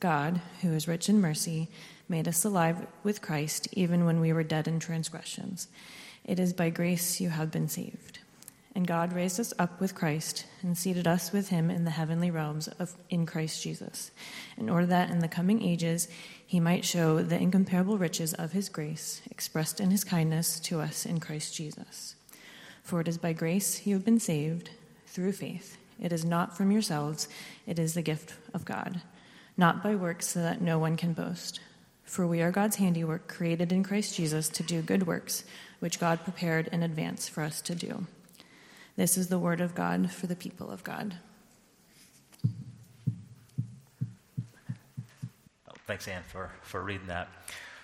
God, who is rich in mercy, made us alive with Christ even when we were dead in transgressions. It is by grace you have been saved. And God raised us up with Christ and seated us with him in the heavenly realms of, in Christ Jesus, in order that in the coming ages he might show the incomparable riches of his grace expressed in his kindness to us in Christ Jesus. For it is by grace you have been saved through faith. It is not from yourselves, it is the gift of God not by works, so that no one can boast. For we are God's handiwork, created in Christ Jesus to do good works, which God prepared in advance for us to do. This is the word of God for the people of God. Oh, thanks, Anne, for, for reading that.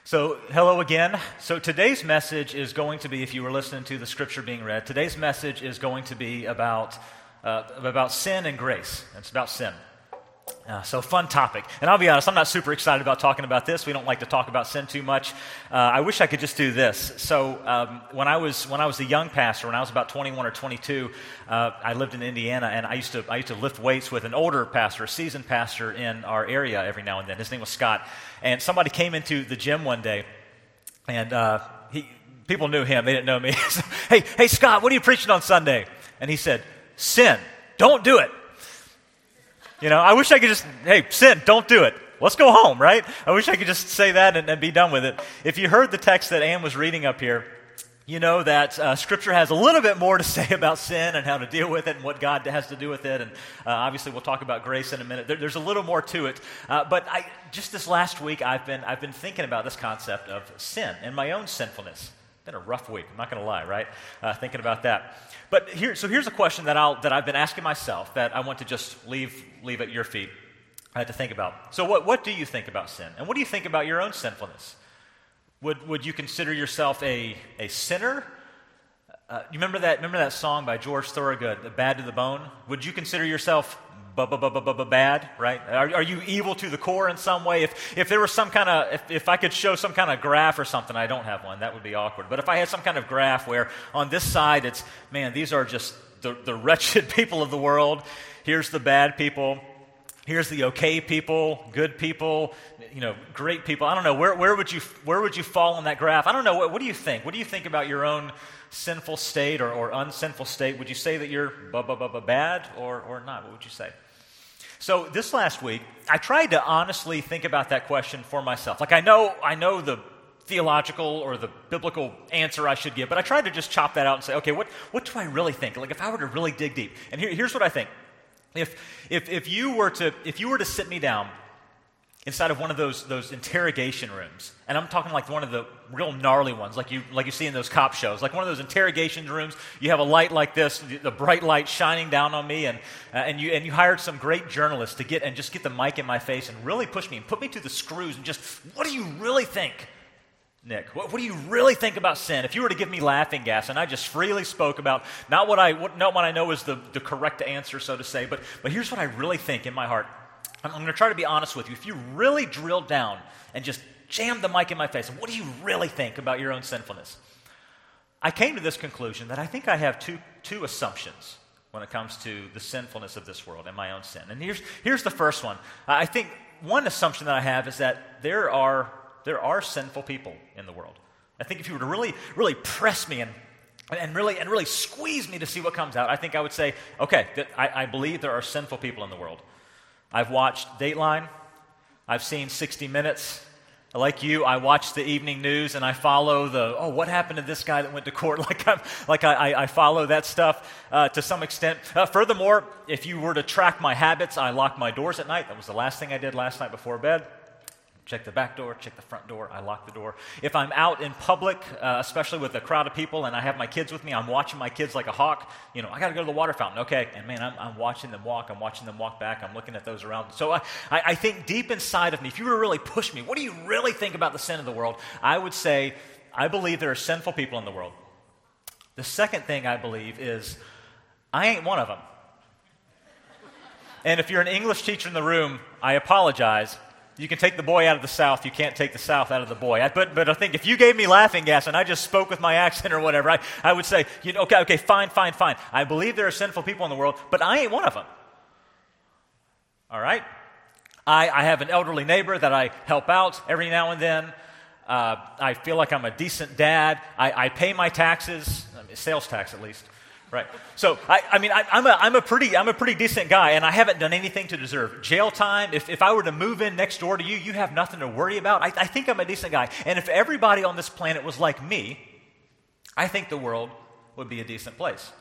So, hello again. So, today's message is going to be, if you were listening to the scripture being read, today's message is going to be about, uh, about sin and grace. It's about sin. Uh, so, fun topic. And I'll be honest, I'm not super excited about talking about this. We don't like to talk about sin too much. Uh, I wish I could just do this. So, um, when, I was, when I was a young pastor, when I was about 21 or 22, uh, I lived in Indiana, and I used, to, I used to lift weights with an older pastor, a seasoned pastor in our area every now and then. His name was Scott. And somebody came into the gym one day, and uh, he, people knew him. They didn't know me. hey, hey, Scott, what are you preaching on Sunday? And he said, Sin. Don't do it. You know, I wish I could just, hey, sin, don't do it. Let's go home, right? I wish I could just say that and, and be done with it. If you heard the text that Anne was reading up here, you know that uh, Scripture has a little bit more to say about sin and how to deal with it and what God has to do with it. And uh, obviously, we'll talk about grace in a minute. There, there's a little more to it. Uh, but I, just this last week, I've been, I've been thinking about this concept of sin and my own sinfulness. Been a rough week. I'm not going to lie, right? Uh, thinking about that. But here, so here's a question that, I'll, that I've been asking myself that I want to just leave, leave at your feet uh, to think about. So, what, what do you think about sin? And what do you think about your own sinfulness? Would, would you consider yourself a, a sinner? Uh, you remember that, remember that song by George Thorogood, Bad to the Bone? Would you consider yourself bad, right? Are, are, you evil to the core in some way? If, if there was some kind of, if, if I could show some kind of graph or something, I don't have one, that would be awkward. But if I had some kind of graph where on this side it's, man, these are just the, the wretched people of the world, here's the bad people, here's the okay people, good people, you know, great people. I don't know, where, where, would, you, where would you fall on that graph? I don't know, what, what do you think? What do you think about your own sinful state or, or unsinful state? Would you say that you're bad or, or not? What would you say? So this last week, I tried to honestly think about that question for myself. Like I know, I know the theological or the biblical answer I should give, but I tried to just chop that out and say, okay, what, what do I really think? Like if I were to really dig deep, and here, here's what I think. If, if, if, you were to, if you were to sit me down inside of one of those, those interrogation rooms. And I'm talking like one of the real gnarly ones, like you, like you see in those cop shows. Like one of those interrogation rooms, you have a light like this, the bright light shining down on me, and, uh, and, you, and you hired some great journalists to get and just get the mic in my face and really push me and put me to the screws and just, what do you really think? Nick, what, what, do you really think about sin? If you were to give me laughing gas and I just freely spoke about not what I, what, not what I know is the, the correct answer, so to say, but, but here's what I really think in my heart. I'm, I'm going to try to be honest with you. If you really drill down and just jam the mic in my face, what do you really think about your own sinfulness? I came to this conclusion that I think I have two, two assumptions when it comes to the sinfulness of this world and my own sin. And here's, here's the first one. I think one assumption that I have is that there are, there are sinful people in the world. I think if you were to really, really press me and, and, really, and really squeeze me to see what comes out, I think I would say, okay, I, I believe there are sinful people in the world. I've watched Dateline. I've seen 60 Minutes. Like you, I watch the evening news and I follow the, oh, what happened to this guy that went to court? Like, I'm, like I, I follow that stuff uh, to some extent. Uh, furthermore, if you were to track my habits, I lock my doors at night. That was the last thing I did last night before bed. Check the back door, check the front door, I lock the door. If I'm out in public, uh, especially with a crowd of people, and I have my kids with me, I'm watching my kids like a hawk. You know, I got to go to the water fountain. Okay. And man, I'm, I'm, watching them walk. I'm watching them walk back. I'm looking at those around. So I, I, I think deep inside of me, if you were to really push me, what do you really think about the sin of the world? I would say, I believe there are sinful people in the world. The second thing I believe is, I ain't one of them. And if you're an English teacher in the room, I apologize. You can take the boy out of the South. You can't take the South out of the boy. I, but, but I think if you gave me laughing gas and I just spoke with my accent or whatever, I, I would say, you know, okay, okay, fine, fine, fine. I believe there are sinful people in the world, but I ain't one of them. All right? I, I have an elderly neighbor that I help out every now and then. Uh, I feel like I'm a decent dad. I, I pay my taxes, sales tax at least. Right. So, I, I mean, I, am a, I'm, a pretty, I'm a pretty decent guy, and I haven't done anything to deserve jail time. If, if I were to move in next door to you, you have nothing to worry about. I, I think I'm a decent guy. And if everybody on this planet was like me, I think the world would be a decent place.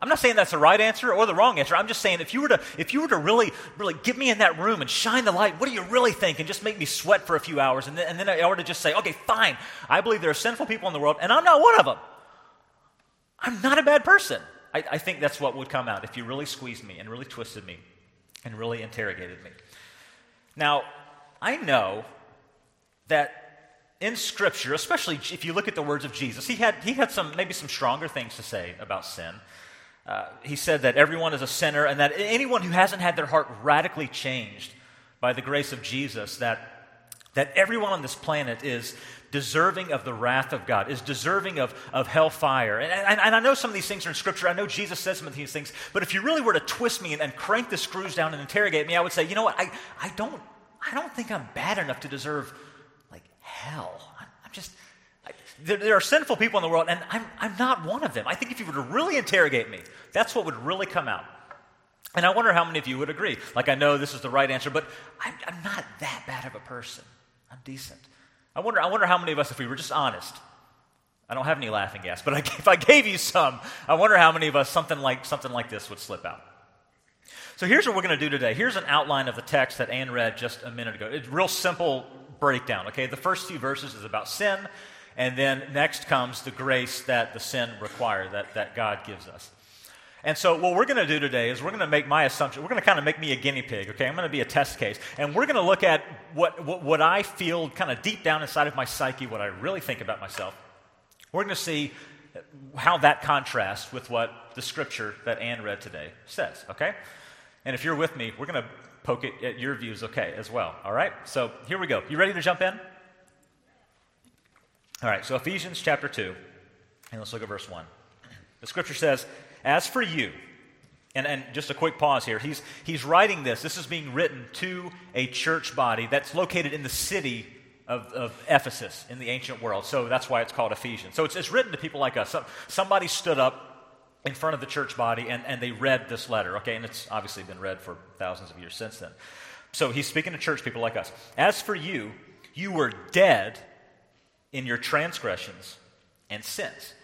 I'm not saying that's the right answer or the wrong answer. I'm just saying if you were to, if you were to really, really get me in that room and shine the light, what do you really think? And just make me sweat for a few hours. And then, and then I were to just say, okay, fine. I believe there are sinful people in the world, and I'm not one of them. I'm not a bad person. I, I think that's what would come out if you really squeezed me and really twisted me and really interrogated me. Now, I know that in Scripture, especially if you look at the words of Jesus, he had, he had some, maybe some stronger things to say about sin. Uh, he said that everyone is a sinner and that anyone who hasn't had their heart radically changed by the grace of Jesus, that, that everyone on this planet is deserving of the wrath of God, is deserving of, of hellfire. And, and, and, I know some of these things are in Scripture. I know Jesus says some of these things. But if you really were to twist me and, and crank the screws down and interrogate me, I would say, you know what? I, I, don't, I don't think I'm bad enough to deserve, like, hell. I'm, I'm just. I, there, there, are sinful people in the world, and I'm, I'm not one of them. I think if you were to really interrogate me, that's what would really come out. And I wonder how many of you would agree. Like, I know this is the right answer, but I'm, I'm not that bad of a person. I'm decent. I wonder, I wonder how many of us, if we were just honest, I don't have any laughing gas, but if I gave you some, I wonder how many of us something like, something like this would slip out. So here's what we're going to do today. Here's an outline of the text that Anne read just a minute ago. It's real simple breakdown, okay? The first few verses is about sin, and then next comes the grace that the sin requires, that, that God gives us. And so, what we're going to do today is we're going to make my assumption. We're going to kind of make me a guinea pig, okay? I'm going to be a test case. And we're going to look at what, what, what I feel kind of deep down inside of my psyche, what I really think about myself. We're going to see how that contrasts with what the scripture that Anne read today says, okay? And if you're with me, we're going to poke it at your views, okay, as well, all right? So, here we go. You ready to jump in? All right, so Ephesians chapter 2, and let's look at verse 1. The scripture says, as for you, and, and just a quick pause here, he's, he's writing this. This is being written to a church body that's located in the city of, of Ephesus in the ancient world. So that's why it's called Ephesians. So it's, it's written to people like us. somebody stood up in front of the church body and, and they read this letter, okay? And it's obviously been read for thousands of years since then. So he's speaking to church people like us. As for you, you were dead in your transgressions and sins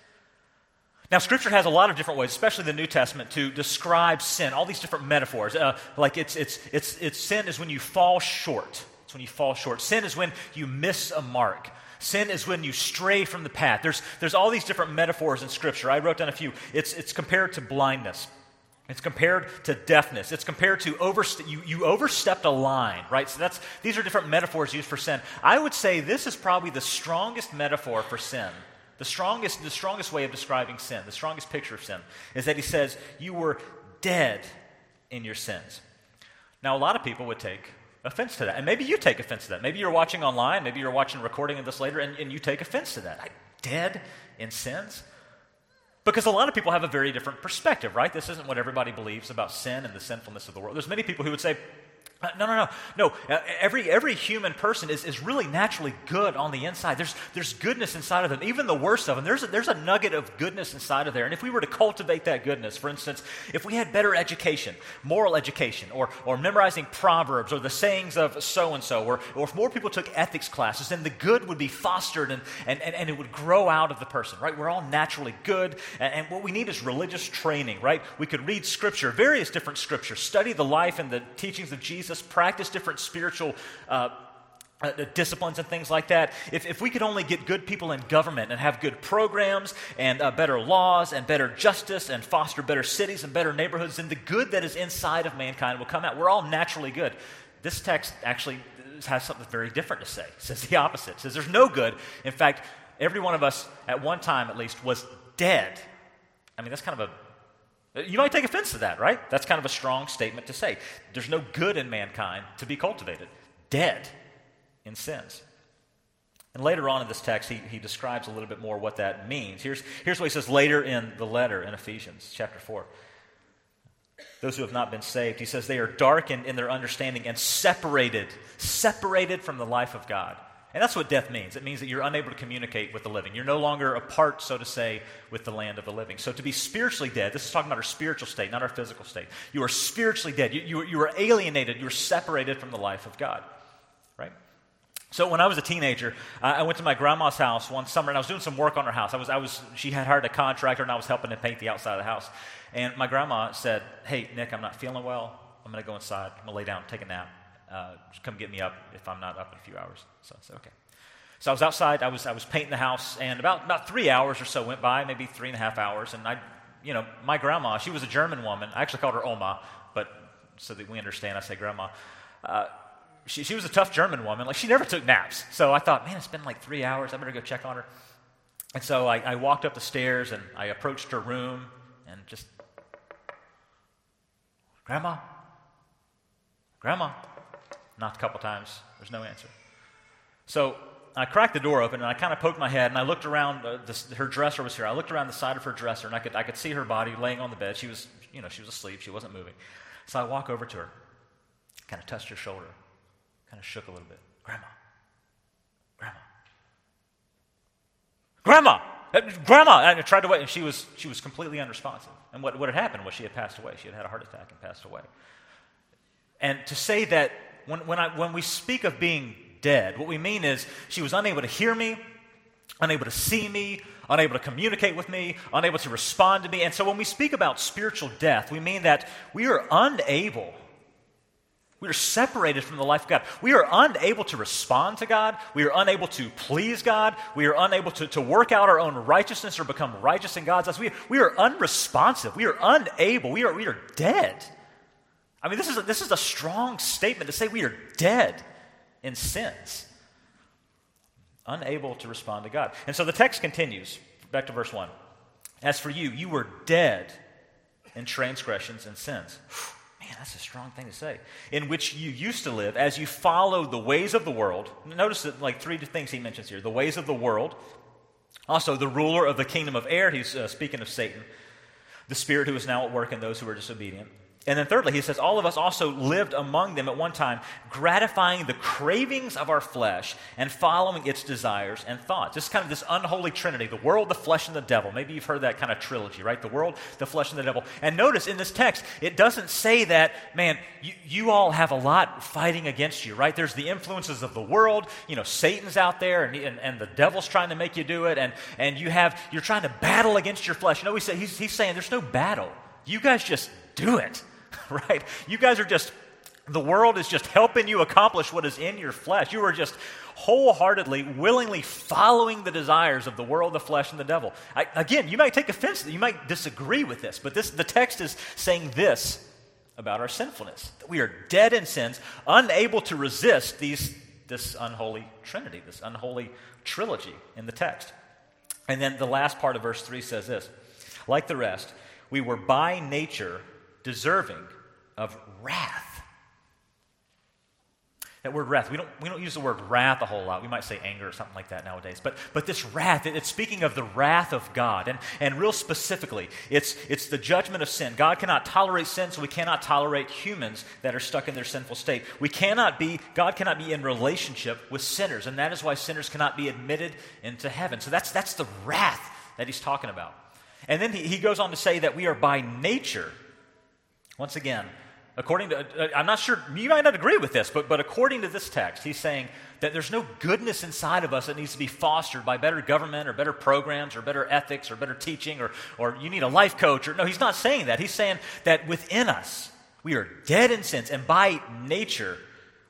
now, Scripture has a lot of different ways, especially the New Testament, to describe sin. All these different metaphors. Uh, like it's, it's, it's, it's sin is when you fall short. It's when you fall short. Sin is when you miss a mark. Sin is when you stray from the path. There's, there's all these different metaphors in Scripture. I wrote down a few. It's, it's compared to blindness. It's compared to deafness. It's compared to overst- you, you overstepped a line, right? So that's, these are different metaphors used for sin. I would say this is probably the strongest metaphor for sin the strongest, the strongest way of describing sin, the strongest picture of sin, is that he says, You were dead in your sins. Now, a lot of people would take offense to that. And maybe you take offense to that. Maybe you're watching online, maybe you're watching a recording of this later, and, and you take offense to that. I, dead in sins? Because a lot of people have a very different perspective, right? This isn't what everybody believes about sin and the sinfulness of the world. There's many people who would say, uh, no, no, no. No, uh, every, every human person is, is really naturally good on the inside. There's, there's goodness inside of them, even the worst of them. There's a, there's a nugget of goodness inside of there. And if we were to cultivate that goodness, for instance, if we had better education, moral education, or, or memorizing proverbs or the sayings of so and so, or if more people took ethics classes, then the good would be fostered and, and, and, and it would grow out of the person, right? We're all naturally good. And, and what we need is religious training, right? We could read scripture, various different scriptures, study the life and the teachings of Jesus Jesus, practice different spiritual uh, uh, disciplines and things like that. If, if we could only get good people in government and have good programs and uh, better laws and better justice and foster better cities and better neighborhoods, then the good that is inside of mankind will come out. We're all naturally good. This text actually has something very different to say. It says the opposite. It says there's no good. In fact, every one of us, at one time at least, was dead. I mean, that's kind of a you might take offense to that, right? That's kind of a strong statement to say. There's no good in mankind to be cultivated. Dead in sins. And later on in this text, he, he describes a little bit more what that means. Here's, here's what he says later in the letter in Ephesians chapter 4. Those who have not been saved, he says they are darkened in their understanding and separated, separated from the life of God. And that's what death means. It means that you're unable to communicate with the living. You're no longer a part, so to say, with the land of the living. So to be spiritually dead, this is talking about our spiritual state, not our physical state. You are spiritually dead. You, you, you are alienated. You're separated from the life of God. Right? So when I was a teenager, I went to my grandma's house one summer, and I was doing some work on her house. I was, I was, she had hired a contractor, and I was helping to paint the outside of the house. And my grandma said, "Hey, Nick, I'm not feeling well. I'm going to go inside. I'm going to lay down, take a nap. Uh, come get me up if I'm not up in a few hours." So I said, "Okay." So I was outside. I was, I was painting the house, and about, about three hours or so went by, maybe three and a half hours. And I, you know, my grandma, she was a German woman. I actually called her Oma, but so that we understand, I say grandma. Uh, she, she was a tough German woman. Like, she never took naps. So I thought, man, it's been like three hours. I better go check on her. And so I, I walked up the stairs and I approached her room and just, Grandma? Grandma? Knocked a couple times. There's no answer. So I cracked the door open and I kind of poked my head and I looked around. Uh, this, her dresser was here. I looked around the side of her dresser and I could, I could see her body laying on the bed. She was, you know, she was asleep. She wasn't moving. So I walk over to her, kind of touched her shoulder kind of shook a little bit. Grandma. Grandma. Grandma! Uh, Grandma! And I tried to wait, and she was, she was completely unresponsive. And what, what had happened was she had passed away. She had had a heart attack and passed away. And to say that when, when, I, when we speak of being dead, what we mean is she was unable to hear me, unable to see me, unable to communicate with me, unable to respond to me. And so when we speak about spiritual death, we mean that we are unable we are separated from the life of God. We are unable to respond to God. We are unable to please God. We are unable to, to work out our own righteousness or become righteous in God's eyes. We, we are unresponsive. We are unable. We are, we are dead. I mean, this is, a, this is a strong statement to say we are dead in sins, unable to respond to God. And so the text continues, back to verse 1. As for you, you were dead in transgressions and sins Man, that's a strong thing to say. In which you used to live as you followed the ways of the world. Notice that, like, three things he mentions here the ways of the world, also the ruler of the kingdom of air. He's uh, speaking of Satan, the spirit who is now at work in those who are disobedient. And then, thirdly, he says, All of us also lived among them at one time, gratifying the cravings of our flesh and following its desires and thoughts. It's kind of this unholy trinity the world, the flesh, and the devil. Maybe you've heard that kind of trilogy, right? The world, the flesh, and the devil. And notice in this text, it doesn't say that, man, you, you all have a lot fighting against you, right? There's the influences of the world. You know, Satan's out there, and, and, and the devil's trying to make you do it, and, and you have, you're trying to battle against your flesh. You know, he's, he's, he's saying there's no battle. You guys just do it. right? You guys are just, the world is just helping you accomplish what is in your flesh. You are just wholeheartedly, willingly following the desires of the world, the flesh, and the devil. I, again, you might take offense, you might disagree with this, but this, the text is saying this about our sinfulness that we are dead in sins, unable to resist these, this unholy trinity, this unholy trilogy in the text. And then the last part of verse 3 says this like the rest, we were by nature deserving of wrath. That word wrath, we don't, we don't use the word wrath a whole lot. We might say anger or something like that nowadays. But, but this wrath, it, it's speaking of the wrath of God. And, and real specifically, it's, it's the judgment of sin. God cannot tolerate sin, so we cannot tolerate humans that are stuck in their sinful state. We cannot be, God cannot be in relationship with sinners. And that is why sinners cannot be admitted into heaven. So that's, that's the wrath that he's talking about. And then he, he goes on to say that we are by nature once again, according to, uh, I'm not sure, you might not agree with this, but, but according to this text, he's saying that there's no goodness inside of us that needs to be fostered by better government or better programs or better ethics or better teaching or, or you need a life coach. Or, no, he's not saying that. He's saying that within us, we are dead in sins, and by nature,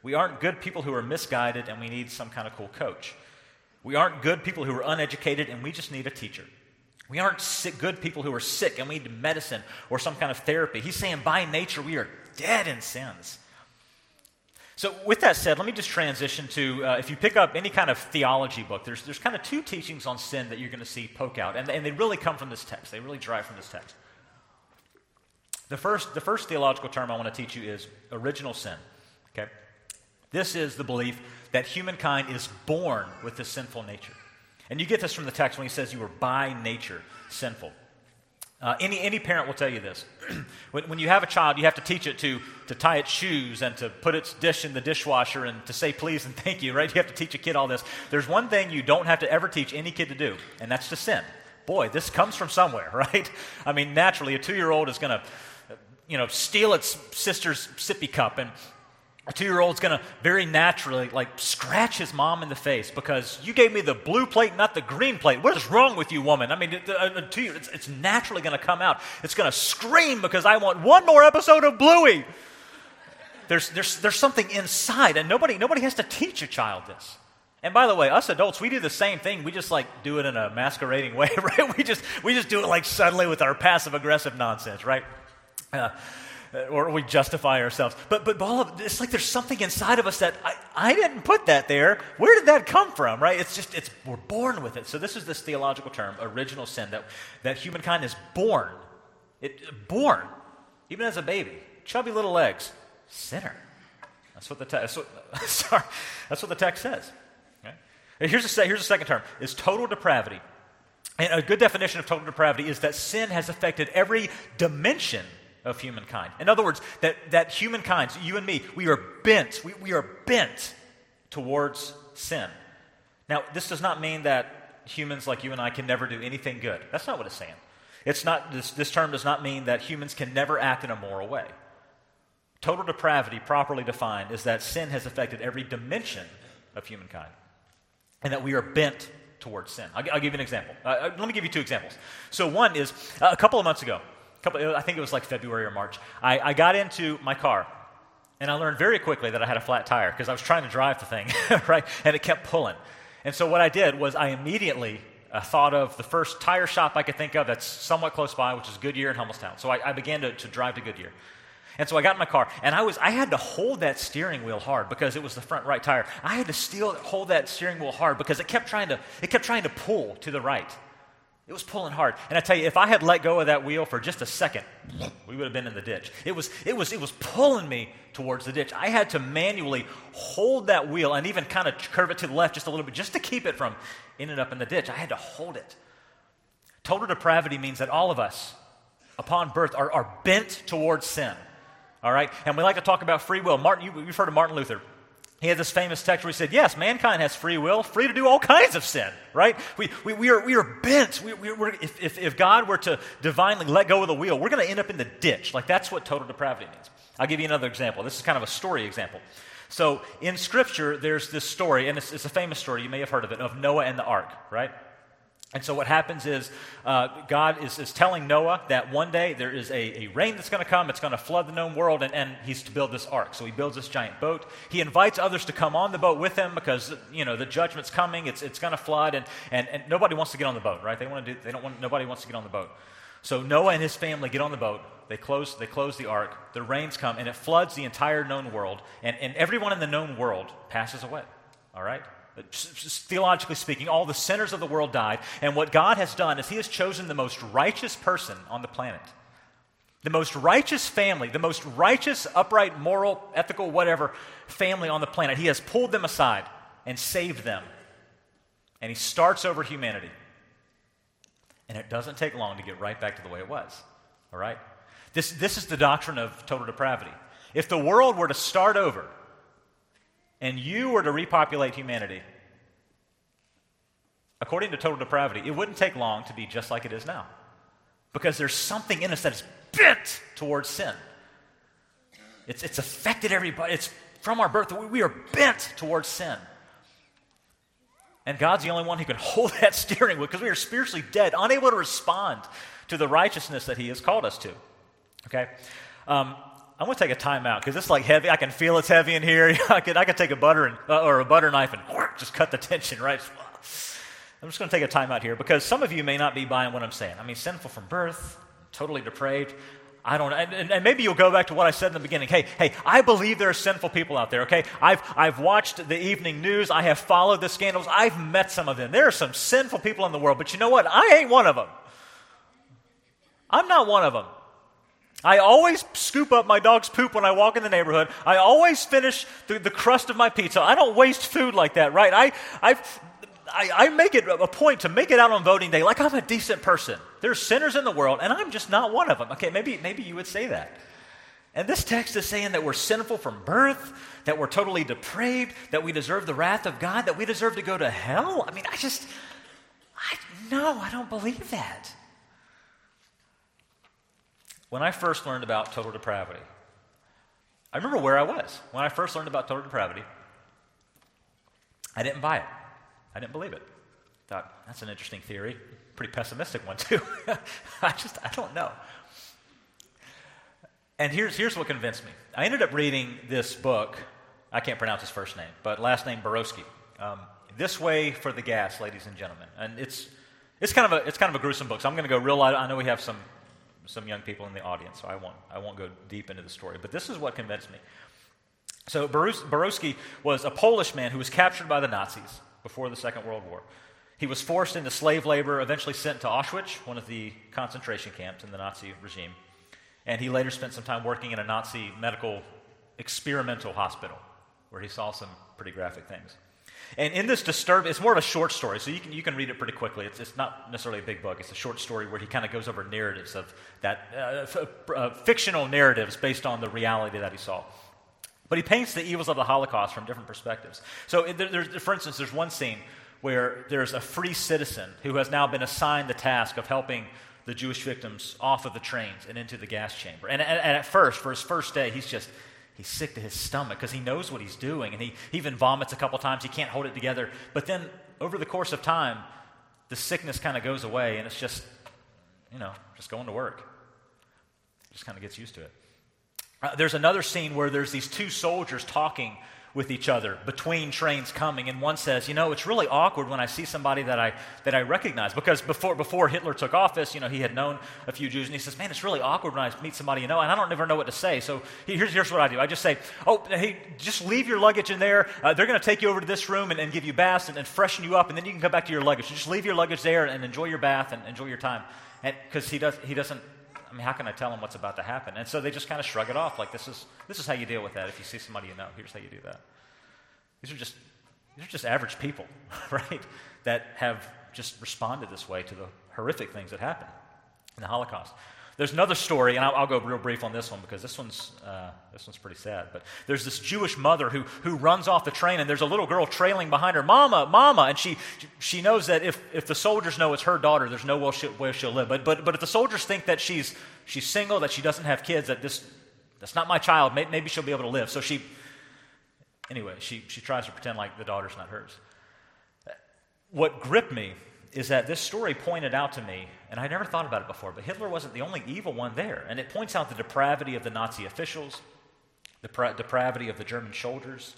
We aren't good people who are misguided and we need some kind of cool coach. We aren't good people who are uneducated and we just need a teacher. We aren't sick, good people who are sick and we need medicine or some kind of therapy. He's saying by nature we are dead in sins. So, with that said, let me just transition to uh, if you pick up any kind of theology book, there's, there's kind of two teachings on sin that you're going to see poke out, and, and they really come from this text. They really derive from this text. The first, the first theological term I want to teach you is original sin. Okay? This is the belief that humankind is born with this sinful nature. And you get this from the text when he says you were by nature sinful. Uh, any, any parent will tell you this. when, when you have a child, you have to teach it to, to tie its shoes and to put its dish in the dishwasher and to say please and thank you, right? You have to teach a kid all this. There's one thing you don't have to ever teach any kid to do, and that's to sin. Boy, this comes from somewhere, right? I mean, naturally, a two year old is going to, you know, steal its sister's sippy cup and a two year old's going to very naturally like scratch his mom in the face because you gave me the blue plate, not the green plate. What is wrong with you, woman? I mean, a, a two year, it's, it's naturally going to come out. It's going to scream because I want one more episode of Bluey. There's, there's, there's something inside, and nobody, nobody has to teach a child this. And by the way, us adults, we do the same thing. We just like do it in a masquerading way, right? We just, we just do it like suddenly with our passive aggressive nonsense, right? Uh, Uh, or we justify ourselves. But, but all of, it's like there's something inside of us that I, I didn't put that there. Where did that come from, right? It's just, it's, we're born with it. So this is this theological term, original sin, that, that humankind is born. It, born, even as a baby, chubby little legs, sinner. That's what the text, sorry, that's what the text says. Okay? Here's, a, here's a second term, is total depravity. And a good definition of total depravity is that sin has affected every dimension of humankind. In other words, that, that humankind, you and me, we are bent, we, we are bent towards sin. Now, this does not mean that humans like you and I can never do anything good. That's not what it's saying. It's not, this, this term does not mean that humans can never act in a moral way. Total depravity, properly defined, is that sin has affected every dimension of humankind and that we are bent towards sin. I'll, I'll give you an example. Uh, uh let me give you two examples. So, one is uh, a couple of months ago, couple, I think it was like February or March. I, I got into my car, and I learned very quickly that I had a flat tire because I was trying to drive the thing, right? And it kept pulling. And so what I did was I immediately uh, thought of the first tire shop I could think of that's somewhat close by, which is Goodyear in Hummelstown. So I, I began to, to drive to Goodyear. And so I got in my car, and I was I had to hold that steering wheel hard because it was the front right tire. I had to steal, hold that steering wheel hard because it kept trying to it kept trying to pull to the right. It was pulling hard. And I tell you, if I had let go of that wheel for just a second, we would have been in the ditch. It was, it was, it was pulling me towards the ditch. I had to manually hold that wheel and even kind of curve it to the left just a little bit just to keep it from ending up in the ditch. I had to hold it. Total depravity means that all of us, upon birth, are, are bent towards sin. All right? And we like to talk about free will. Martin, you, you've heard of Martin Luther. He had this famous text where he said, Yes, mankind has free will, free to do all kinds of sin, right? We, we, we, are, we are bent. We, we, if, if, if God were to divinely let go of the wheel, we're going to end up in the ditch. Like, that's what total depravity means. I'll give you another example. This is kind of a story example. So, in Scripture, there's this story, and it's, it's a famous story. You may have heard of it, of Noah and the ark, right? And so what happens is uh, God is, is telling Noah that one day there is a, a rain that's going to come. It's going to flood the known world, and, and he's to build this ark. So he builds this giant boat. He invites others to come on the boat with him because you know the judgment's coming. It's, it's going to flood, and, and, and nobody wants to get on the boat, right? They want to do. They don't want. Nobody wants to get on the boat. So Noah and his family get on the boat. They close. They close the ark. The rains come, and it floods the entire known world, and, and everyone in the known world passes away. All right theologically speaking, all the sinners of the world died. And what God has done is He has chosen the most righteous person on the planet. The most righteous family, the most righteous, upright, moral, ethical, whatever family on the planet. He has pulled them aside and saved them. And He starts over humanity. And it doesn't take long to get right back to the way it was. All right? This, this is the doctrine of total depravity. If the world were to start over, and you were to repopulate humanity, according to total depravity, it wouldn't take long to be just like it is now. Because there's something in us that is bent towards sin. It's, it's affected everybody. It's from our birth. We are bent towards sin. And God's the only one who can hold that steering wheel because we are spiritually dead, unable to respond to the righteousness that He has called us to. Okay? Um, I'm going to take a timeout because it's like heavy. I can feel it's heavy in here. I could, I could take a butter and, uh, or a butter knife and just cut the tension, right? I'm just going to take a timeout here because some of you may not be buying what I'm saying. I mean, sinful from birth, totally depraved. I don't and, and, maybe you'll go back to what I said in the beginning. Hey, hey, I believe there are sinful people out there, okay? I've, I've watched the evening news. I have followed the scandals. I've met some of them. There are some sinful people in the world, but you know what? I ain't one of them. I'm not one of them. I always scoop up my dog's poop when I walk in the neighborhood. I always finish the, the crust of my pizza. I don't waste food like that, right? I, I, I, I make it a point to make it out on voting day like I'm a decent person. There's sinners in the world, and I'm just not one of them. Okay, maybe, maybe you would say that. And this text is saying that we're sinful from birth, that we're totally depraved, that we deserve the wrath of God, that we deserve to go to hell. I mean, I just, I no, I don't believe that. When I first learned about total depravity, I remember where I was when I first learned about total depravity. I didn't buy it. I didn't believe it. Thought, that's an interesting theory. Pretty pessimistic one, too. I just, I don't know. And here's, here's what convinced me. I ended up reading this book. I can't pronounce his first name, but last name Borowski. Um, this Way for the Gas, ladies and gentlemen. And it's, it's, kind of a, it's kind of a gruesome book, so I'm going to go real light. I know we have some, some young people in the audience, so I won't, I won't go deep into the story. But this is what convinced me. So Borowski was a Polish man who was captured by the Nazis before the Second World War. He was forced into slave labor, eventually sent to Auschwitz, one of the concentration camps in the Nazi regime. And he later spent some time working in a Nazi medical experimental hospital where he saw some pretty graphic things. And in this disturbing, it's more of a short story, so you can, you can read it pretty quickly. It's, it's not necessarily a big book, it's a short story where he kind of goes over narratives of that, uh, f- uh, fictional narratives based on the reality that he saw. But he paints the evils of the Holocaust from different perspectives. So, there, for instance, there's one scene where there's a free citizen who has now been assigned the task of helping the Jewish victims off of the trains and into the gas chamber. And, and, and at first, for his first day, he's just he's sick to his stomach because he knows what he's doing, and he, he even vomits a couple times. He can't hold it together. But then, over the course of time, the sickness kind of goes away, and it's just, you know, just going to work. Just kind of gets used to it. Uh, there's another scene where there's these two soldiers talking with each other between trains coming, and one says, "You know, it's really awkward when I see somebody that I that I recognize because before before Hitler took office, you know, he had known a few Jews, and he says, "Man, it's really awkward when I meet somebody you know, and I don't ever know what to say." So here's here's what I do: I just say, "Oh, hey, just leave your luggage in there. Uh, they're going to take you over to this room and, and give you baths and, and, freshen you up, and then you can come back to your luggage. So just leave your luggage there and enjoy your bath and enjoy your time." Because he does he doesn't I mean, how can I tell them what's about to happen? And so they just kind of shrug it off, like this is this is how you deal with that. If you see somebody you know, here's how you do that. These are just these are just average people, right? That have just responded this way to the horrific things that happened in the Holocaust. There's another story, and I'll, I'll, go real brief on this one because this one's, uh, this one's pretty sad. But there's this Jewish mother who, who runs off the train, and there's a little girl trailing behind her, Mama, Mama. And she, she knows that if, if the soldiers know it's her daughter, there's no way she'll, way she'll live. But, but, but if the soldiers think that she's, she's single, that she doesn't have kids, that this, that's not my child, maybe she'll be able to live. So she, anyway, she, she tries to pretend like the daughter's not hers. What gripped me is that this story pointed out to me, and I never thought about it before, but Hitler wasn't the only evil one there. And it points out the depravity of the Nazi officials, the pra- depravity of the German soldiers,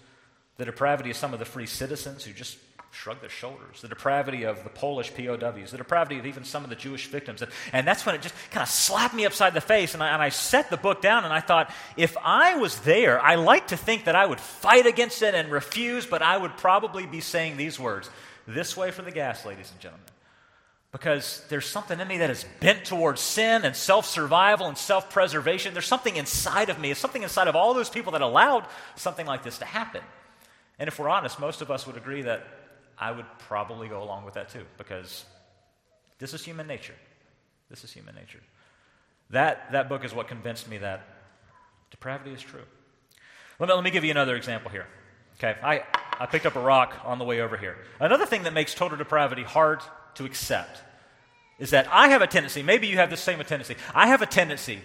the depravity of some of the free citizens who just shrugged their shoulders, the depravity of the Polish POWs, the depravity of even some of the Jewish victims. And, and that's when it just kind of slapped me upside the face. And I, and I set the book down and I thought, if I was there, I like to think that I would fight against it and refuse, but I would probably be saying these words this way for the gas, ladies and gentlemen. Because there's something in me that is bent towards sin and self survival and self preservation. There's something inside of me, it's something inside of all those people that allowed something like this to happen. And if we're honest, most of us would agree that I would probably go along with that too, because this is human nature. This is human nature. That, that book is what convinced me that depravity is true. Let me, let me give you another example here. Okay, I, I picked up a rock on the way over here. Another thing that makes total depravity hard to accept is that I have a tendency, maybe you have the same tendency, I have a tendency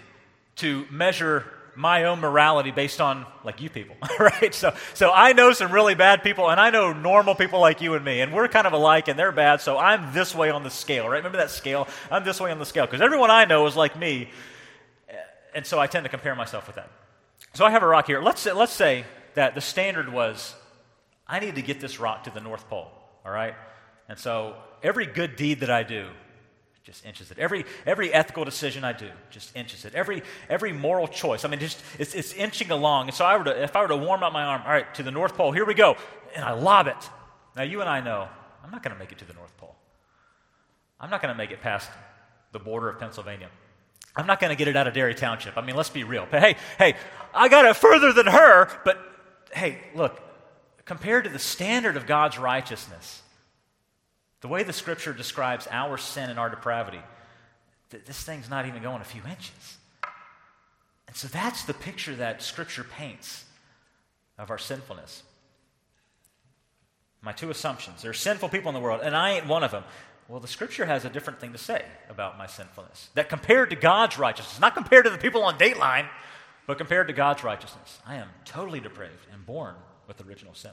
to measure my own morality based on like you people, right? So, so I know some really bad people, and I know normal people like you and me, and we're kind of alike, and they're bad. So I'm this way on the scale, right? Remember that scale? I'm this way on the scale because everyone I know is like me, and so I tend to compare myself with that. So I have a rock here. Let's say, let's say that the standard was I need to get this rock to the North Pole, all right? And so every good deed that I do just inches it. Every, every ethical decision I do just inches it. Every, every moral choice, I mean, just it's, it's inching along. And so I were to, if I were to warm up my arm, all right, to the North Pole, here we go, and I lob it. Now, you and I know I'm not going to make it to the North Pole. I'm not going to make it past the border of Pennsylvania. I'm not going to get it out of Derry Township. I mean, let's be real. But hey, hey, I got it further than her, but hey, look, compared to the standard of God's righteousness, the way the scripture describes our sin and our depravity, th- this thing's not even going a few inches. And so that's the picture that scripture paints of our sinfulness. My two assumptions. There are sinful people in the world, and I ain't one of them. Well, the scripture has a different thing to say about my sinfulness. That compared to God's righteousness, not compared to the people on Dateline, but compared to God's righteousness, I am totally depraved and born with original sin.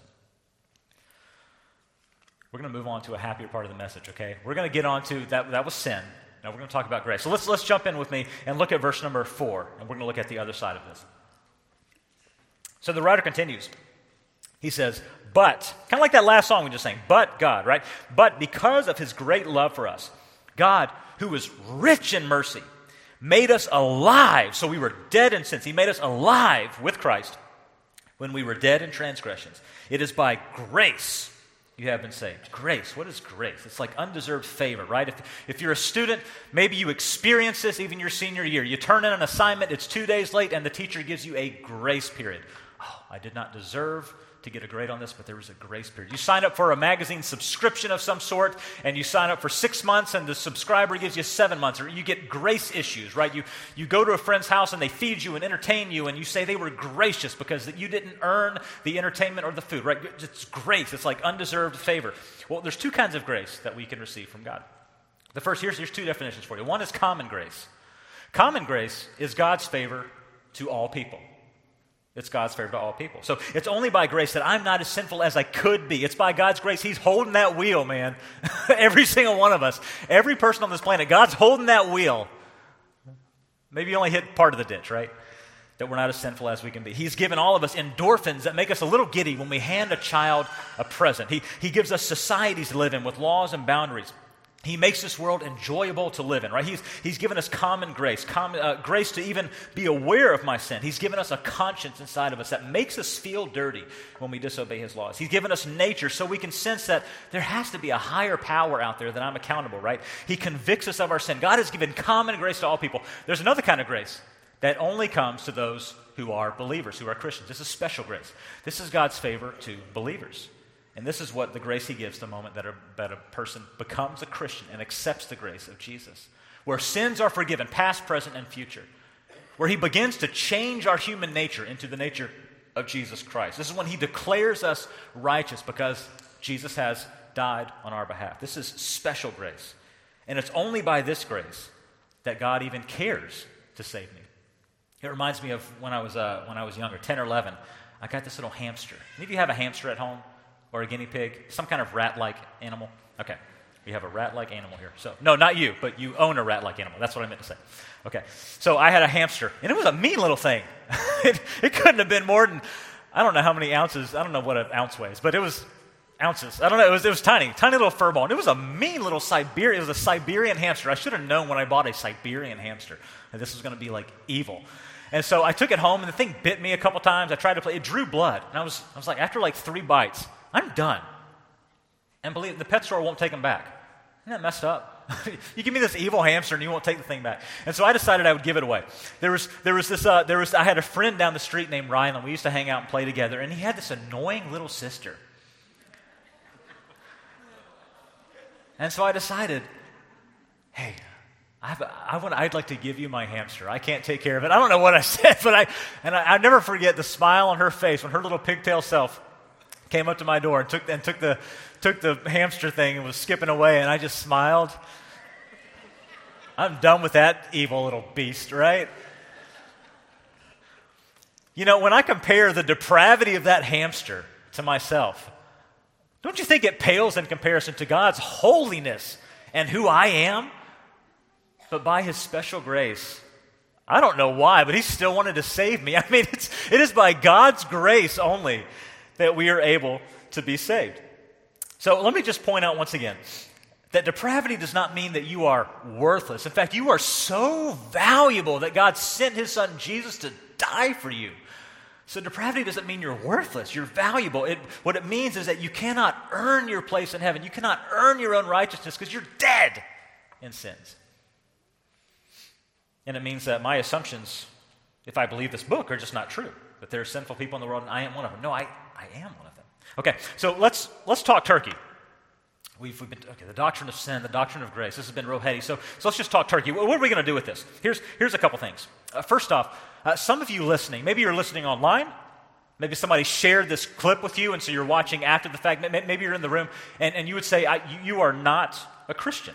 We're going to move on to a happier part of the message, okay? We're going to get on to that, that was sin. Now we're going to talk about grace. So let's, let's jump in with me and look at verse number four, and we're going to look at the other side of this. So the writer continues. He says, but, kind of like that last song we just sang, but God, right? But because of his great love for us, God, who is rich in mercy, made us alive. So we were dead in sins. He made us alive with Christ when we were dead in transgressions. It is by grace you have been saved. Grace. What is grace? It's like undeserved favor, right? If, if you're a student, maybe you experience this even your senior year. You turn in an assignment, it's two days late, and the teacher gives you a grace period. Oh, I did not deserve to get a grade on this, but there was a grace period. You sign up for a magazine subscription of some sort, and you sign up for six months, and the subscriber gives you seven months, or you get grace issues, right? You, you go to a friend's house and they feed you and entertain you, and you say they were gracious because you didn't earn the entertainment or the food, right? It's grace, it's like undeserved favor. Well, there's two kinds of grace that we can receive from God. The first, here's, here's two definitions for you. One is common grace. Common grace is God's favor to all people. It's God's favor to all people. So it's only by grace that I'm not as sinful as I could be. It's by God's grace. He's holding that wheel, man. Every single one of us, every person on this planet, God's holding that wheel. Maybe you only hit part of the ditch, right? That we're not as sinful as we can be. He's given all of us endorphins that make us a little giddy when we hand a child a present. He, he gives us societies to live in with laws and boundaries. He makes this world enjoyable to live in, right? He's, he's given us common grace, common, uh, grace to even be aware of my sin. He's given us a conscience inside of us that makes us feel dirty when we disobey His laws. He's given us nature so we can sense that there has to be a higher power out there that I'm accountable, right? He convicts us of our sin. God has given common grace to all people. There's another kind of grace that only comes to those who are believers, who are Christians. This is special grace. This is God's favor to believers. And this is what the grace he gives the moment that a, that a person becomes a Christian and accepts the grace of Jesus, where sins are forgiven, past, present, and future, where he begins to change our human nature into the nature of Jesus Christ. This is when he declares us righteous because Jesus has died on our behalf. This is special grace. And it's only by this grace that God even cares to save me. It reminds me of when I was, uh, when I was younger, 10 or 11. I got this little hamster. Any of you have a hamster at home? Or a guinea pig, some kind of rat like animal? Okay. We have a rat like animal here. So, no, not you, but you own a rat like animal. That's what I meant to say. Okay. So, I had a hamster, and it was a mean little thing. it, it couldn't have been more than, I don't know how many ounces, I don't know what an ounce weighs, but it was ounces. I don't know. It was, it was tiny, tiny little fur ball. And it was a mean little Siberian. It was a Siberian hamster. I should have known when I bought a Siberian hamster that this was going to be like evil. And so I took it home, and the thing bit me a couple times. I tried to play. It drew blood, and I was, I was like, after like three bites, I'm done. And believe the pet store won't take them back. Isn't that messed up? you give me this evil hamster and you won't take the thing back. And so I decided I would give it away. There was, there was this, uh, there was, I had a friend down the street named Rylan. We used to hang out and play together, and he had this annoying little sister. And so I decided, hey, I've, I want, I'd like to give you my hamster. I can't take care of it. I don't know what I said, but I, and I, I never forget the smile on her face when her little pigtail self came up to my door and took, and took, the, took the hamster thing and was skipping away, and I just smiled. I'm done with that evil little beast, right? You know, when I compare the depravity of that hamster to myself, don't you think it pales in comparison to God's holiness and who I am? But by His special grace, I don't know why, but he still wanted to save me. I mean, it's, it is by God's grace only that we are able to be saved. So let me just point out once again that depravity does not mean that you are worthless. In fact, you are so valuable that God sent his son Jesus to die for you. So depravity doesn't mean you're worthless. You're valuable. It, what it means is that you cannot earn your place in heaven. You cannot earn your own righteousness because you're dead in sins. And it means that my assumptions, if I believe this book, are just not true. That there are sinful people in the world and I am one of them. No, I, I am one of them. Okay, so let's, let's talk Turkey. We've, we've been, okay, the doctrine of sin, the doctrine of grace. This has been real heady. So, so let's just talk Turkey. What, what are we going to do with this? Here's, here's a couple things. Uh, first off, uh, some of you listening, maybe you're listening online. Maybe somebody shared this clip with you, and so you're watching after the fact. Maybe you're in the room, and, and you would say, you, you are not a Christian.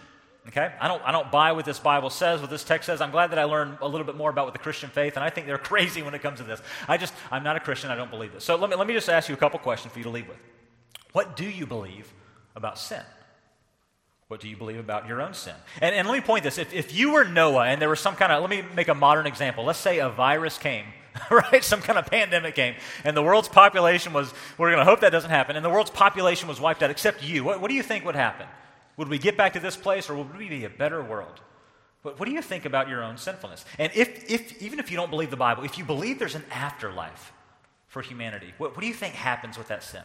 Okay? I don't, I don't buy what this Bible says, what this text says. I'm glad that I learned a little bit more about what the Christian faith, and I think they're crazy when it comes to this. I just, I'm not a Christian. I don't believe this. So let me, let me just ask you a couple questions for you to leave with. What do you believe about sin? What do you believe about your own sin? And, and let me point this. If, if you were Noah and there was some kind of, let me make a modern example. Let's say a virus came, right? Some kind of pandemic came, and the world's population was, we're going to hope that doesn't happen, and the world's population was wiped out except you. What, what do you think would happen? Would we get back to this place or would we be a better world? But what do you think about your own sinfulness? And if, if, even if you don't believe the Bible, if you believe there's an afterlife for humanity, what, what do you think happens with that sin?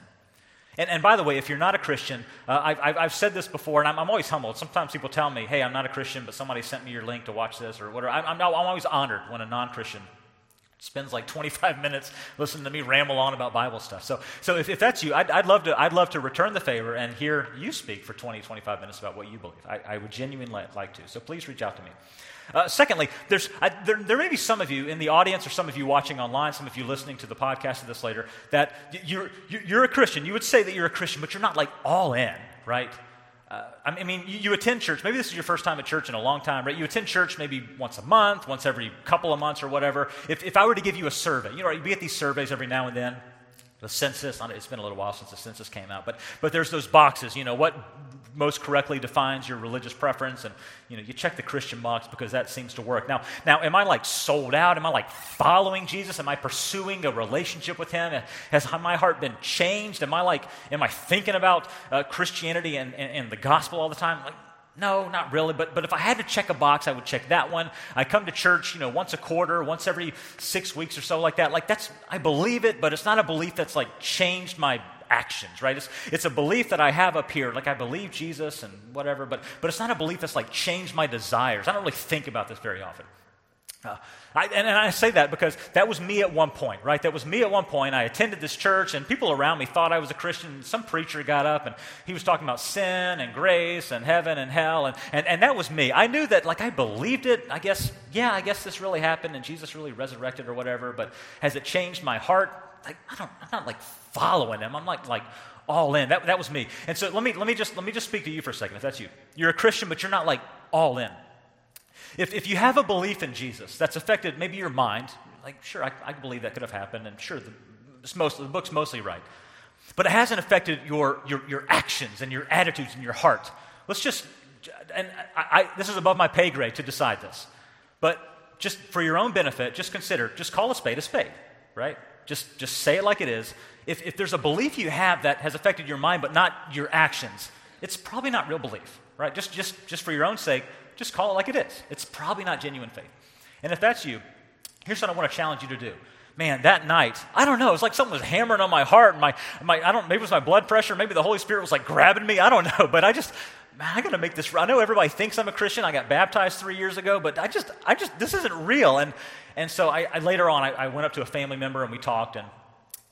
And, and by the way, if you're not a Christian, uh, I've, I've, said this before, and I'm, I'm, always humbled. Sometimes people tell me, hey, I'm not a Christian, but somebody sent me your link to watch this or whatever. I'm, I'm, I'm always honored when a non Christian spends like 25 minutes listening to me ramble on about Bible stuff. So, so if, if that's you, I'd, I'd, love to, I'd love to return the favor and hear you speak for 20, 25 minutes about what you believe. I, I would genuinely like to. So please reach out to me. Uh, secondly, there's, I, there, there, may be some of you in the audience or some of you watching online, some of you listening to the podcast of this later, that you're, you're a Christian. You would say that you're a Christian, but you're not like all in, right? Uh, I mean, you, you, attend church. Maybe this is your first time at church in a long time, right? You attend church maybe once a month, once every couple of months or whatever. If, if I were to give you a survey, you know, we get these surveys every now and then. The census, it's been a little while since the census came out, but, but there's those boxes, you know, what most correctly defines your religious preference and you know you check the christian box because that seems to work. Now now am i like sold out? Am i like following jesus? Am i pursuing a relationship with him? Has my heart been changed? Am i like am i thinking about uh, christianity and, and, and the gospel all the time? Like no, not really. But, but if I had to check a box, I would check that one. I come to church, you know, once a quarter, once every six weeks or so, like that. Like that's, I believe it, but it's not a belief that's like changed my actions, right? It's, it's a belief that I have up here, like I believe Jesus and whatever, but, but it's not a belief that's like changed my desires. I don't really think about this very often. Uh, I, and, and, I say that because that was me at one point, right? That was me at one point. I attended this church, and people around me thought I was a Christian. Some preacher got up, and he was talking about sin and grace and heaven and hell, and, and, and that was me. I knew that, like, I believed it. I guess, yeah, I guess this really happened, and Jesus really resurrected or whatever, but has it changed my heart? Like, I don't, I'm not, like, following him. I'm like, like all in. That, that was me. And so let me, let, me just, let me just speak to you for a second, if that's you. You're a Christian, but you're not, like, all in. If, if you have a belief in Jesus that's affected maybe your mind, like, sure, I, I believe that could have happened, and sure, the, most, the book's mostly right. But it hasn't affected your, your, your actions and your attitudes and your heart. Let's just, and I, I, this is above my pay grade to decide this, but just for your own benefit, just consider, just call a spade a spade, right? Just, just say it like it is. If, if there's a belief you have that has affected your mind but not your actions, it's probably not real belief, right? Just, just, just for your own sake, just call it like it is. It's probably not genuine faith. And if that's you, here's what I want to challenge you to do. Man, that night, I don't know, it's like something was hammering on my heart. And my, my, I don't, maybe it was my blood pressure. Maybe the Holy Spirit was like grabbing me. I don't know. But I just, man, I got to make this. I know everybody thinks I'm a Christian. I got baptized three years ago, but I just, I just, this isn't real. And, and so I, I later on, I, I, went up to a family member and we talked. And,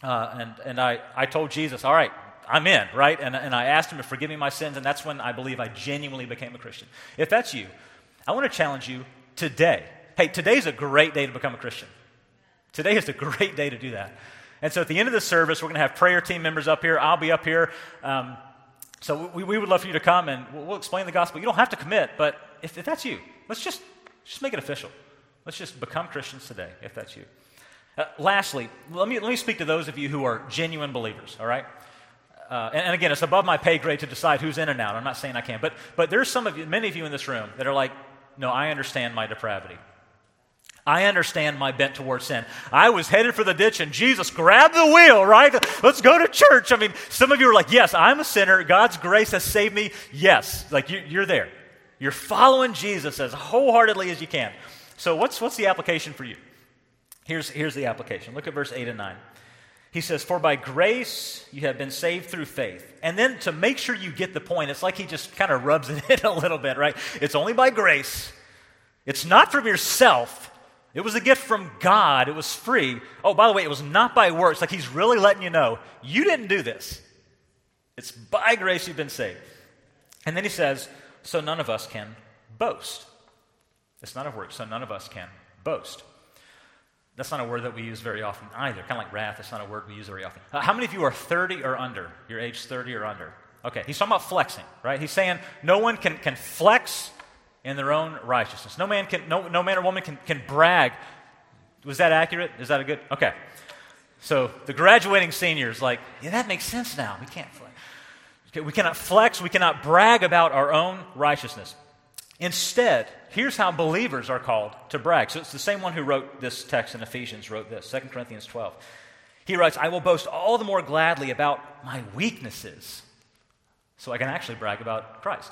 uh, and, and I, I told Jesus, all right, I'm in, right? And, and I asked him to forgive me my sins, and that's when I believe I genuinely became a Christian. If that's you, I want to challenge you today. Hey, today's a great day to become a Christian. Today is a great day to do that. And so at the end of the service, we're going to have prayer team members up here. I'll be up here. Um, so we, we would love for you to come and we'll, explain the gospel. You don't have to commit, but if, if that's you, let's just, just make it official. Let's just become Christians today, if that's you. Uh, lastly, let me, let me speak to those of you who are genuine believers, all right? Uh, and, and, again, it's above my pay grade to decide who's in and out. I'm not saying I can, but but there's some of you, many of you in this room that are like, no, I understand my depravity. I understand my bent towards sin. I was headed for the ditch and Jesus grabbed the wheel, right? Let's go to church. I mean, some of you are like, yes, I'm a sinner. God's grace has saved me. Yes, like you, are there. You're following Jesus as wholeheartedly as you can. So, what's, what's the application for you? Here's, here's the application. Look at verse 8 and 9. He says, For by grace you have been saved through faith. And then to make sure you get the point, it's like he just kind of rubs it in a little bit, right? It's only by grace. It's not from yourself. It was a gift from God. It was free. Oh, by the way, it was not by works. Like he's really letting you know, you didn't do this. It's by grace you've been saved. And then he says, so none of us can boast. It's not a word, so none of us can boast. That's not a word that we use very often either. Kind of like wrath, it's not a word we use very often. Uh, how many of you are 30 or under? You're age 30 or under? Okay, he's talking about flexing, right? He's saying no one can, can flex in their own righteousness. No man can, no, no man or woman can, can brag. Was that accurate? Is that a good? Okay. So the graduating seniors, like, yeah, that makes sense now. We can't flex. Okay, We cannot flex, we cannot brag about our own righteousness. Instead, here's how believers are called to brag. So it's the same one who wrote this text in Ephesians, wrote this, 2 Corinthians 12. He writes, I will boast all the more gladly about my weaknesses so I can actually brag about Christ.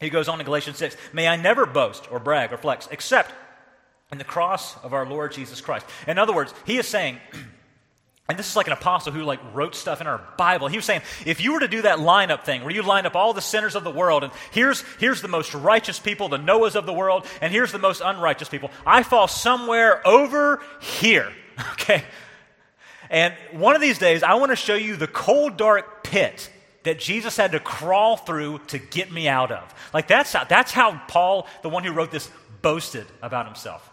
He goes on in Galatians 6 May I never boast or brag or flex except in the cross of our Lord Jesus Christ. In other words, he is saying, and this is like an apostle who like wrote stuff in our Bible. He was saying, if you were to do that lineup thing where you line up all the sinners of the world, and here's, here's the most righteous people, the Noahs of the world, and here's the most unrighteous people, I fall somewhere over here. Okay? And one of these days, I want to show you the cold, dark pit that Jesus had to crawl through to get me out of. Like that's how, that's how Paul, the one who wrote this, boasted about himself.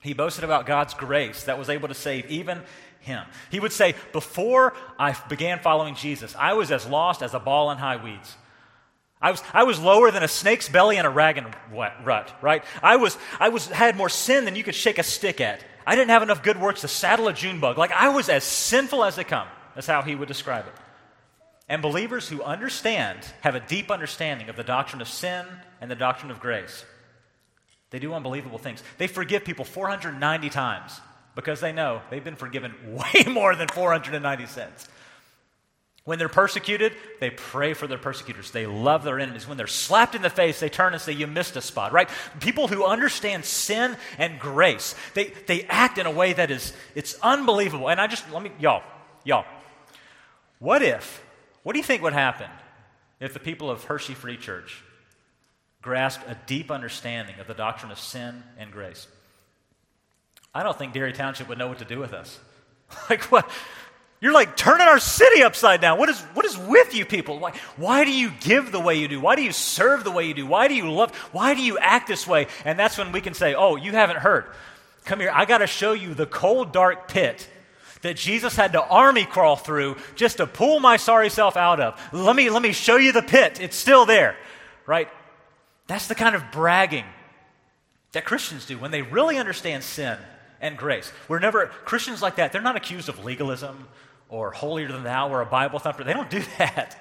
He boasted about God's grace that was able to save even him. He would say, Before I began following Jesus, I was as lost as a ball in high weeds. I was, I was lower than a snake's belly in a rag rut, right? I was, I was, had more sin than you could shake a stick at. I didn't have enough good works to saddle a June bug. Like I was as sinful as they come. That's how he would describe it. And believers who understand have a deep understanding of the doctrine of sin and the doctrine of grace. They do unbelievable things. They forgive people 490 times because they know they've been forgiven way more than 490 cents. When they're persecuted, they pray for their persecutors. They love their enemies. When they're slapped in the face, they turn and say, You missed a spot, right? People who understand sin and grace, they, they act in a way that is it's unbelievable. And I just let me y'all, y'all, what if, what do you think would happen if the people of Hershey Free Church grasped a deep understanding of the doctrine of sin and grace? I don't think Derry Township would know what to do with us. like, what? You're like turning our city upside down. What is, what is with you people? Why, why do you give the way you do? Why do you serve the way you do? Why do you love? Why do you act this way? And that's when we can say, oh, you haven't heard. Come here. I got to show you the cold, dark pit that Jesus had to army crawl through just to pull my sorry self out of. Let me, let me show you the pit. It's still there, right? That's the kind of bragging that Christians do when they really understand sin and grace. We're never, Christians like that, they're not accused of legalism or holier than thou or a Bible thumper. They don't do that.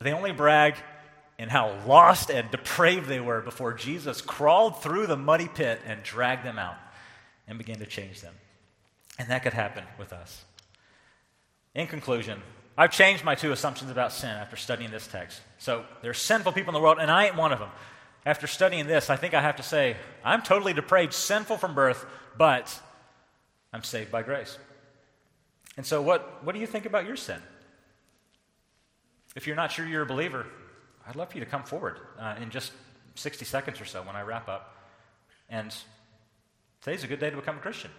They only brag in how lost and depraved they were before Jesus crawled through the muddy pit and dragged them out and began to change them. And that could happen with us. In conclusion, I've changed my two assumptions about sin after studying this text. So there's sinful people in the world, and I ain't one of them. After studying this, I think I have to say, I'm totally depraved, sinful from birth, but I'm saved by grace. And so, what, what do you think about your sin? If you're not sure you're a believer, I'd love for you to come forward uh, in just 60 seconds or so when I wrap up. And today's a good day to become a Christian.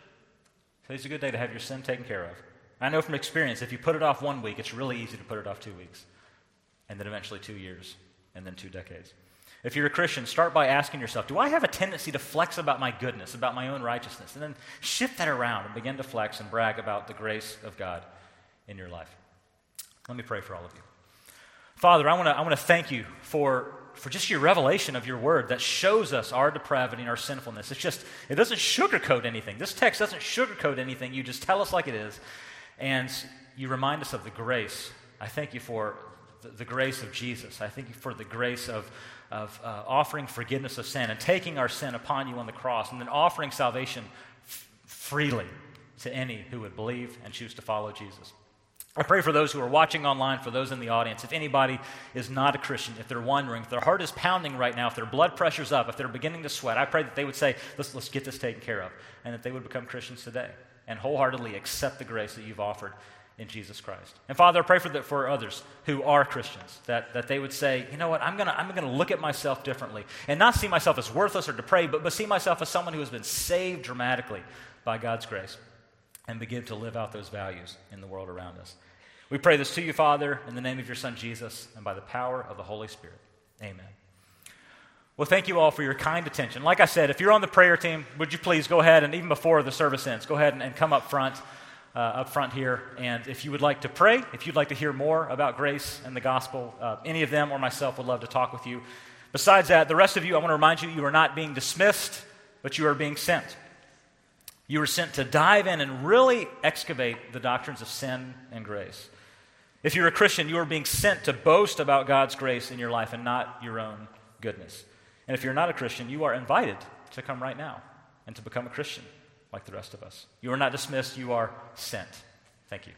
Today's a good day to have your sin taken care of. I know from experience, if you put it off one week, it's really easy to put it off two weeks, and then eventually two years, and then two decades. If you're a Christian, start by asking yourself Do I have a tendency to flex about my goodness, about my own righteousness? And then shift that around and begin to flex and brag about the grace of God in your life. Let me pray for all of you. Father, I want to I wanna thank you for, for just your revelation of your word that shows us our depravity and our sinfulness. It's just, it doesn't sugarcoat anything. This text doesn't sugarcoat anything. You just tell us like it is, and you remind us of the grace. I thank you for the, the grace of Jesus. I thank you for the grace of, of uh, offering forgiveness of sin and taking our sin upon you on the cross and then offering salvation f- freely to any who would believe and choose to follow Jesus. I pray for those who are watching online, for those in the audience. If anybody is not a Christian, if they're wondering, if their heart is pounding right now, if their blood pressure's up, if they're beginning to sweat, I pray that they would say, let's, let's get this taken care of, and that they would become Christians today and wholeheartedly accept the grace that you've offered in Jesus Christ. And Father, I pray for, the, for others who are Christians, that, that they would say, you know what, I'm going to I'm gonna look at myself differently and not see myself as worthless or depraved, but, but see myself as someone who has been saved dramatically by God's grace and begin to live out those values in the world around us. We pray this to you, Father, in the name of your Son Jesus, and by the power of the Holy Spirit. Amen. Well, thank you all for your kind attention. Like I said, if you're on the prayer team, would you please go ahead and even before the service ends, go ahead and, and come up front, uh, up front here. And if you would like to pray, if you'd like to hear more about grace and the gospel, uh, any of them or myself would love to talk with you. Besides that, the rest of you, I want to remind you, you are not being dismissed, but you are being sent. You were sent to dive in and really excavate the doctrines of sin and grace. If you're a Christian, you are being sent to boast about God's grace in your life and not your own goodness. And if you're not a Christian, you are invited to come right now and to become a Christian like the rest of us. You are not dismissed, you are sent. Thank you.